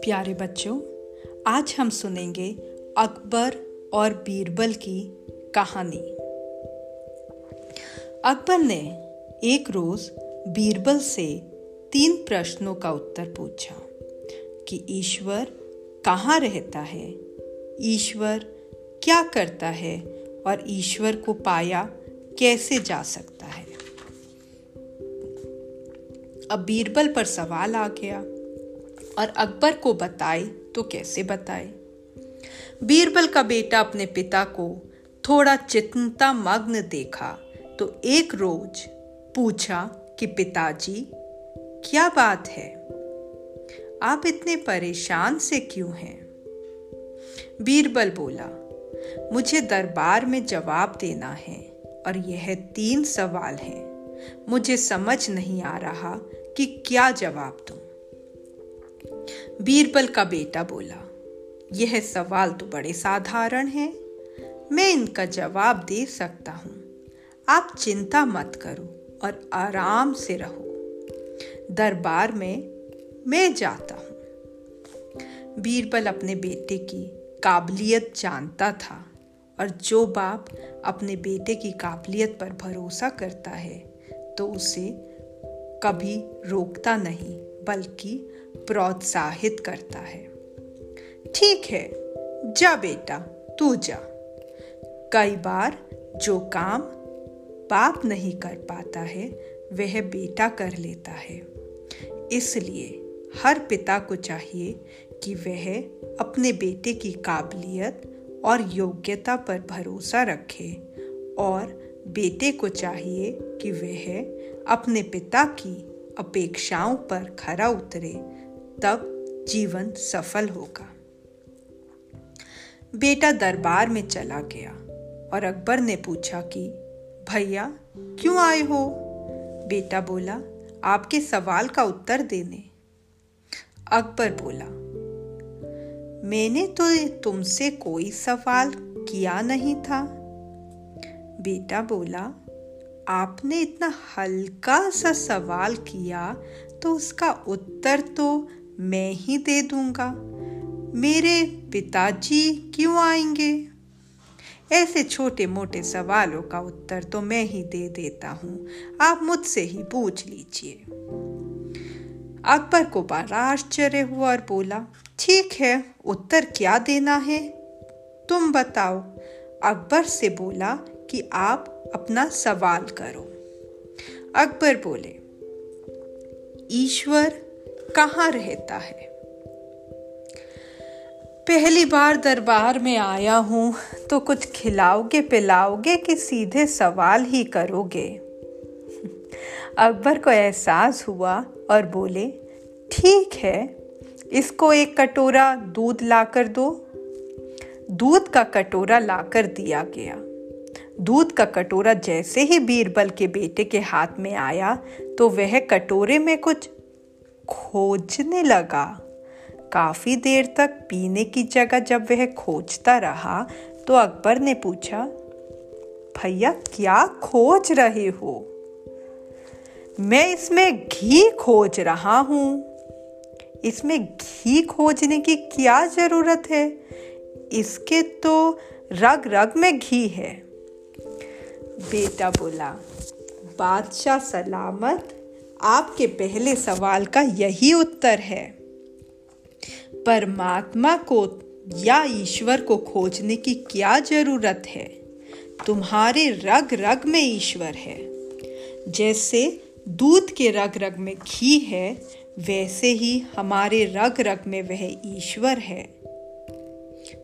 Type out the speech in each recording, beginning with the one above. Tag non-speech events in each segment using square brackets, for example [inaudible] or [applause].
प्यारे बच्चों, आज हम सुनेंगे अकबर और बीरबल की कहानी। अकबर ने एक रोज बीरबल से तीन प्रश्नों का उत्तर पूछा कि ईश्वर कहाँ रहता है? ईश्वर क्या करता है? और ईश्वर को पाया कैसे जा सकता है? अब बीरबल पर सवाल आ गया और अकबर को बताए तो कैसे बताए? बीरबल का बेटा अपने पिता को थोड़ा चिंता मग्न देखा तो एक रोज पूछा कि पिताजी, क्या बात है? आप इतने परेशान से क्यों हैं? बीरबल बोला, मुझे दरबार में जवाब देना है और यह तीन सवाल हैं। मुझे समझ नहीं आ रहा कि क्या जवाब दूँ? बीरबल का बेटा बोला, यह सवाल तो बड़े साधारण है। मैं इनका जवाब दे सकता हूँ। आप चिंता मत करो और आराम से रहो। दरबार में मैं जाता हूँ। बीरबल अपने बेटे की काबिलियत जानता था और जो बाप अपने बेटे की काबिलियत पर भरोसा करता है तो उसे कभी रोकता नहीं, बल्कि प्रोत्साहित करता है। ठीक है, जा बेटा, तू जा। कई बार जो काम बाप नहीं कर पाता है, वह बेटा कर लेता है। इसलिए हर पिता को चाहिए कि वह अपने बेटे की काबिलियत और योग्यता पर भरोसा रखे और बेटे को चाहिए कि वह अपने पिता की अपेक्षाओं पर खरा उतरे, तब जीवन सफल होगा। बेटा दरबार में चला गया और अकबर ने पूछा कि, भैया, क्यों आए हो? बेटा बोला, आपके सवाल का उत्तर देने। अकबर बोला, मैंने तो तुमसे कोई सवाल किया नहीं था। बेटा बोला, आपने इतना हल्का सा सवाल किया तो उसका उत्तर तो मैं ही दे दूँगा। मेरे पिताजी क्यों आएँगे? ऐसे छोटे मोटे सवालों का उत्तर तो मैं ही दे देता हूँ। आप मुझसे ही पूछ लीजिए। अकबर को बड़ा आश्चर्य हुआ और बोला, ठीक है, उत्तर क्या देना है? तुम बताओ। अकबर से बोला कि आप अपना सवाल करो। अकबर बोले, ईश्वर कहाँ रहता है? पहली बार दरबार में आया हूँ तो कुछ खिलाओगे पिलाओगे कि सीधे सवाल ही करोगे? [laughs] अकबर को एहसास हुआ और बोले, ठीक है, इसको एक कटोरा दूध लाकर दो। दूध का कटोरा लाकर दिया गया। दूध का कटोरा जैसे ही बीरबल के बेटे के हाथ में आया तो वह कटोरे में कुछ खोजने लगा। काफ़ी देर तक पीने की जगह जब वह खोजता रहा तो अकबर ने पूछा, भैया, क्या खोज रहे हो? मैं इसमें घी खोज रहा हूँ। इसमें घी खोजने की क्या ज़रूरत है? इसके तो रग रग में घी है। बेटा बोला, बादशाह सलामत, आपके पहले सवाल का यही उत्तर है। परमात्मा को या ईश्वर को खोजने की क्या ज़रूरत है? तुम्हारे रग रग में ईश्वर है। जैसे दूध के रग रग में घी है, वैसे ही हमारे रग रग में वह ईश्वर है।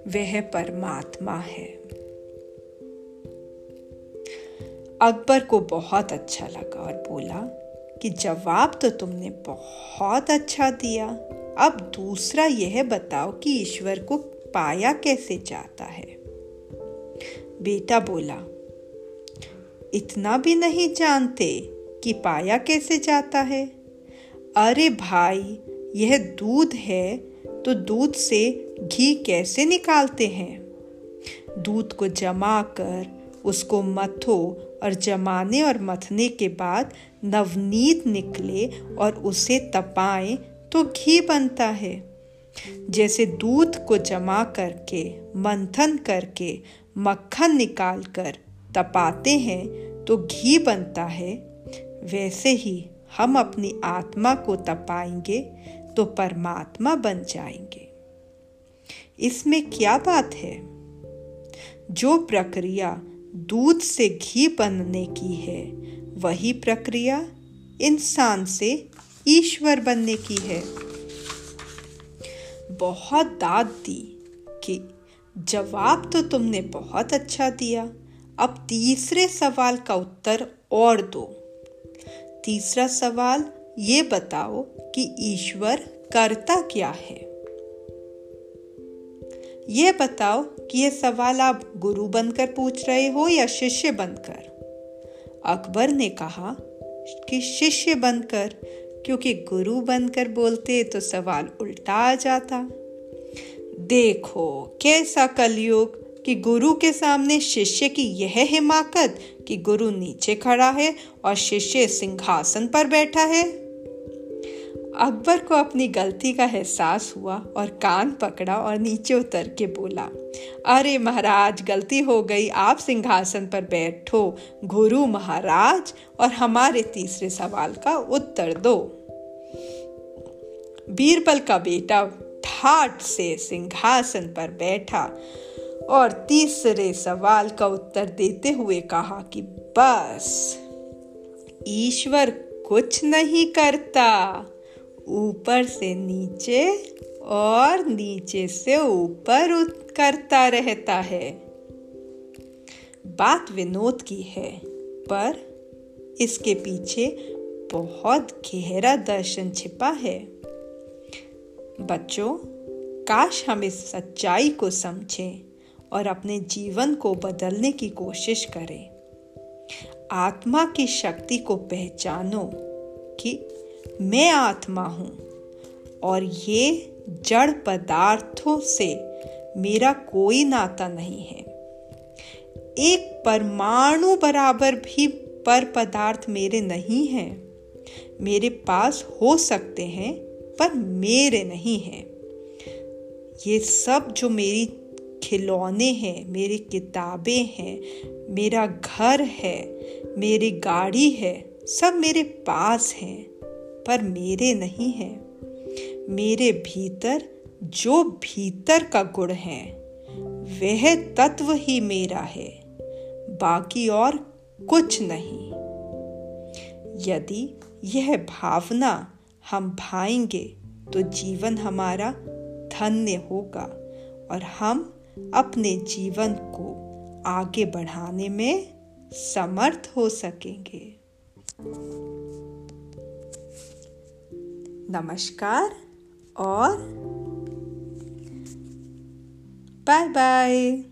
वह परमात्मा है। अकबर को बहुत अच्छा लगा और बोला कि जवाब तो तुमने बहुत अच्छा दिया। अब दूसरा यह बताओ कि ईश्वर को पाया कैसे जाता है? बेटा बोला, इतना भी नहीं जानते कि पाया कैसे जाता है? अरे भाई, यह दूध है तो दूध से घी कैसे निकालते हैं? दूध को जमा कर उसको मथो और जमाने और मथने के बाद नवनीत निकले और उसे तपाएँ तो घी बनता है। जैसे दूध को जमा करके, मंथन करके, मक्खन निकाल कर तपाते हैं तो घी बनता है। वैसे ही हम अपनी आत्मा को तपाएँगे तो परमात्मा बन जाएँगे। इसमें क्या बात है? जो प्रक्रिया दूध से घी बनने की है। वही प्रक्रिया इंसान से ईश्वर बनने की है। बहुत दाद दी कि जवाब तो तुमने बहुत अच्छा दिया। अब तीसरे सवाल का उत्तर और दो। तीसरा सवाल ये बताओ कि ईश्वर करता क्या है? ये बताओ कि ये सवाल आप गुरु बनकर पूछ रहे हो या शिष्य बनकर? अकबर ने कहा कि शिष्य बनकर, क्योंकि गुरु बनकर बोलते तो सवाल उल्टा आ जाता। देखो कैसा कलयुग कि गुरु के सामने शिष्य की यह हिमाकत कि गुरु नीचे खड़ा है और शिष्य सिंहासन पर बैठा है। अकबर को अपनी गलती का एहसास हुआ और कान पकड़ा और नीचे उतर के बोला, अरे महाराज, गलती हो गई। आप सिंहासन पर बैठो। गुरु महाराज, और हमारे तीसरे सवाल का उत्तर दो। बीरबल का बेटा ठाट से सिंहासन पर बैठा और तीसरे सवाल का उत्तर देते हुए कहा कि, बस, ईश्वर कुछ नहीं करता। ऊपर से नीचे और नीचे से ऊपर करता रहता है। बात विनोद की है, पर इसके पीछे बहुत गहरा दर्शन छिपा है। बच्चों, काश हम इस सच्चाई को समझें और अपने जीवन को बदलने की कोशिश करें। आत्मा की शक्ति को पहचानो कि मैं आत्मा हूँ और ये जड़ पदार्थों से मेरा कोई नाता नहीं है। एक परमाणु बराबर भी पर पदार्थ मेरे नहीं है। मेरे पास हो सकते हैं, पर मेरे नहीं हैं। ये सब जो मेरी खिलौने हैं, मेरी किताबें हैं, मेरा घर है, मेरी गाड़ी है, सब मेरे पास हैं। पर मेरे नहीं है। मेरे भीतर, जो भीतर का गुण है, वह तत्व ही मेरा है। बाकी और कुछ नहीं। यदि यह भावना हम भाएँगे तो जीवन हमारा धन्य होगा और हम अपने जीवन को आगे बढ़ाने में समर्थ हो सकेंगे। नमस्कार और बाय बाय